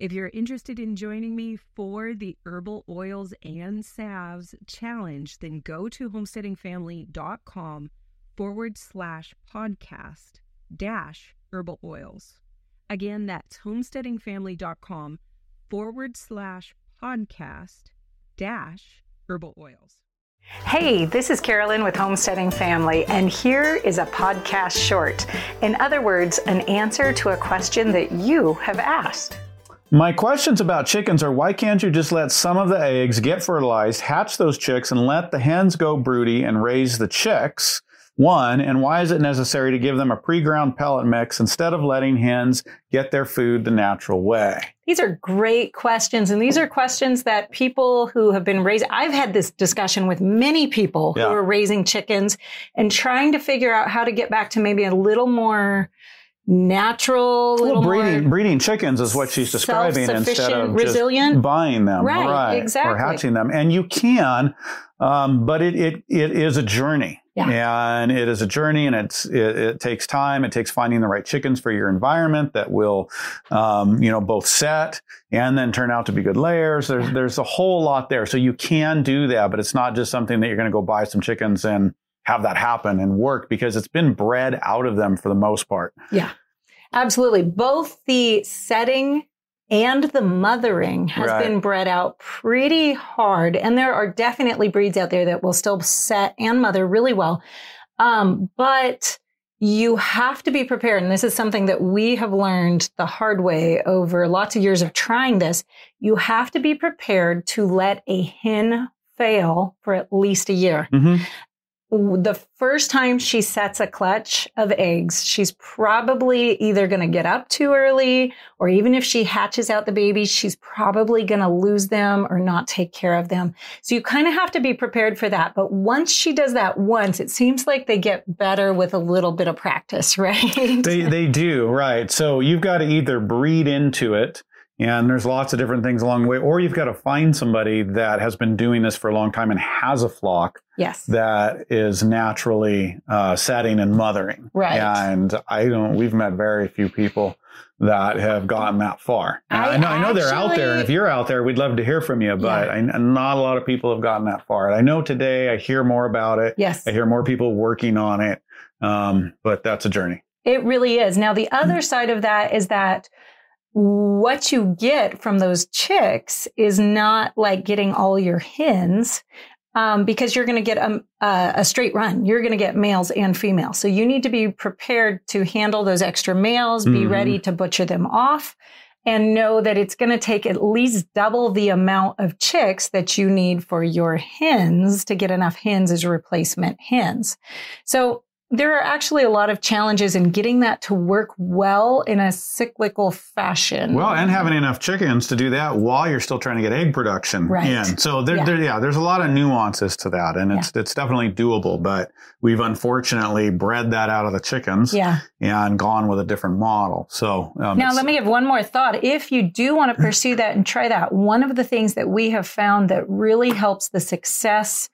If you're interested in joining me for the Herbal Oils and Salves Challenge, then go to homesteadingfamily.com forward slash podcast dash herbal oils. Again, that's homesteadingfamily.com forward slash podcast dash herbal oils. Hey, this is Carolyn with Homesteading Family, and here is a podcast short. In other words, an answer to a question that you have asked. My questions about chickens are why can't you just let some of the eggs get fertilized, hatch those chicks, and let the hens go broody and raise the chicks? One, and why is it necessary to give them a pre ground pellet mix instead of letting hens get their food the natural way? These are great questions. And these are questions that people who have been raised, I've had this discussion with many people Yeah. who are raising chickens and trying to figure out how to get back to maybe a little more natural, Well, breeding more breeding chickens is what she's describing instead of resilient. just buying them, Right, or exactly. hatching them. And you can, um, but it, it it is a journey, Yeah. and it is a journey, and it's it, it takes time. It takes finding the right chickens for your environment that will, um, you know, both set and then turn out to be good layers. There's there's a whole lot there, so you can do that, but it's not just something that you're going to go buy some chickens and have that happen and work because it's been bred out of them for the most part. Yeah, absolutely. Both the setting and the mothering has Right. been bred out pretty hard. And there are definitely breeds out there that will still set and mother really well. Um, but you have to be prepared. And this is something that we have learned the hard way over lots of years of trying this. You have to be prepared to let a hen fail for at least a year Mm-hmm. The first time she sets a clutch of eggs, she's probably either going to get up too early, or even if she hatches out the babies, she's probably going to lose them or not take care of them. So you kind of have to be prepared for that. But once she does that once, it seems like they get better with a little bit of practice, right? They they do right. So you've got to either breed into it, and there's lots of different things along the way, or you've got to find somebody that has been doing this for a long time and has a flock yes. that is naturally uh, setting and mothering. Right. And I don't. We've met very few people that have gotten that far. I I, know I know they're out there, and if you're out there, we'd love to hear from you. But Yeah. I, not a lot of people have gotten that far. I know today I hear more about it. Yes. I hear more people working on it. Um, but that's a journey. It really is. Now, the other side of that is that what you get from those chicks is not like getting all your hens. Um, because you're going to get a, a, a straight run. You're going to get males and females. So you need to be prepared to handle those extra males, be Mhm. ready to butcher them off and know that it's going to take at least double the amount of chicks that you need for your hens to get enough hens as replacement hens. So there are actually a lot of challenges in getting that to work well in a cyclical fashion. Well, and having enough chickens to do that while you're still trying to get egg production Right. in. So there, Yeah. there, yeah, there's a lot of nuances to that, and it's it's definitely doable. But we've unfortunately bred that out of the chickens yeah. and gone with a different model. So um, Now, let me give one more thought. If you do want to pursue that and try that, one of the things that we have found that really helps the success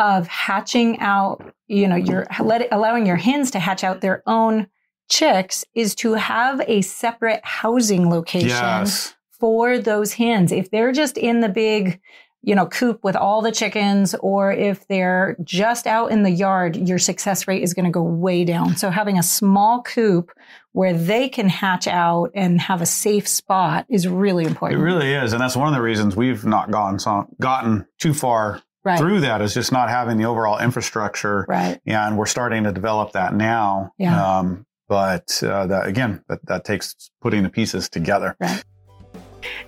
of hatching out, you know, your let it, allowing your hens to hatch out their own chicks is to have a separate housing location yes, for those hens. If they're just in the big, you know, coop with all the chickens, or if they're just out in the yard, your success rate is going to go way down. So having a small coop where they can hatch out and have a safe spot is really important. it really is, and that's one of the reasons we've not gone so, gotten too far right. through that is just not having the overall infrastructure, Right. and we're starting to develop that now. Yeah. Um, but uh, that again, that, that takes putting the pieces together.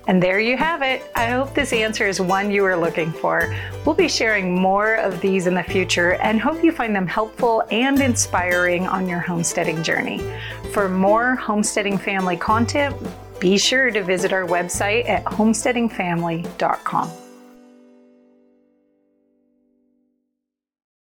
And there you have it. I hope this answer is one you were looking for. We'll be sharing more of these in the future and hope you find them helpful and inspiring on your homesteading journey. For more homesteading family content, be sure to visit our website at homesteadingfamily.com.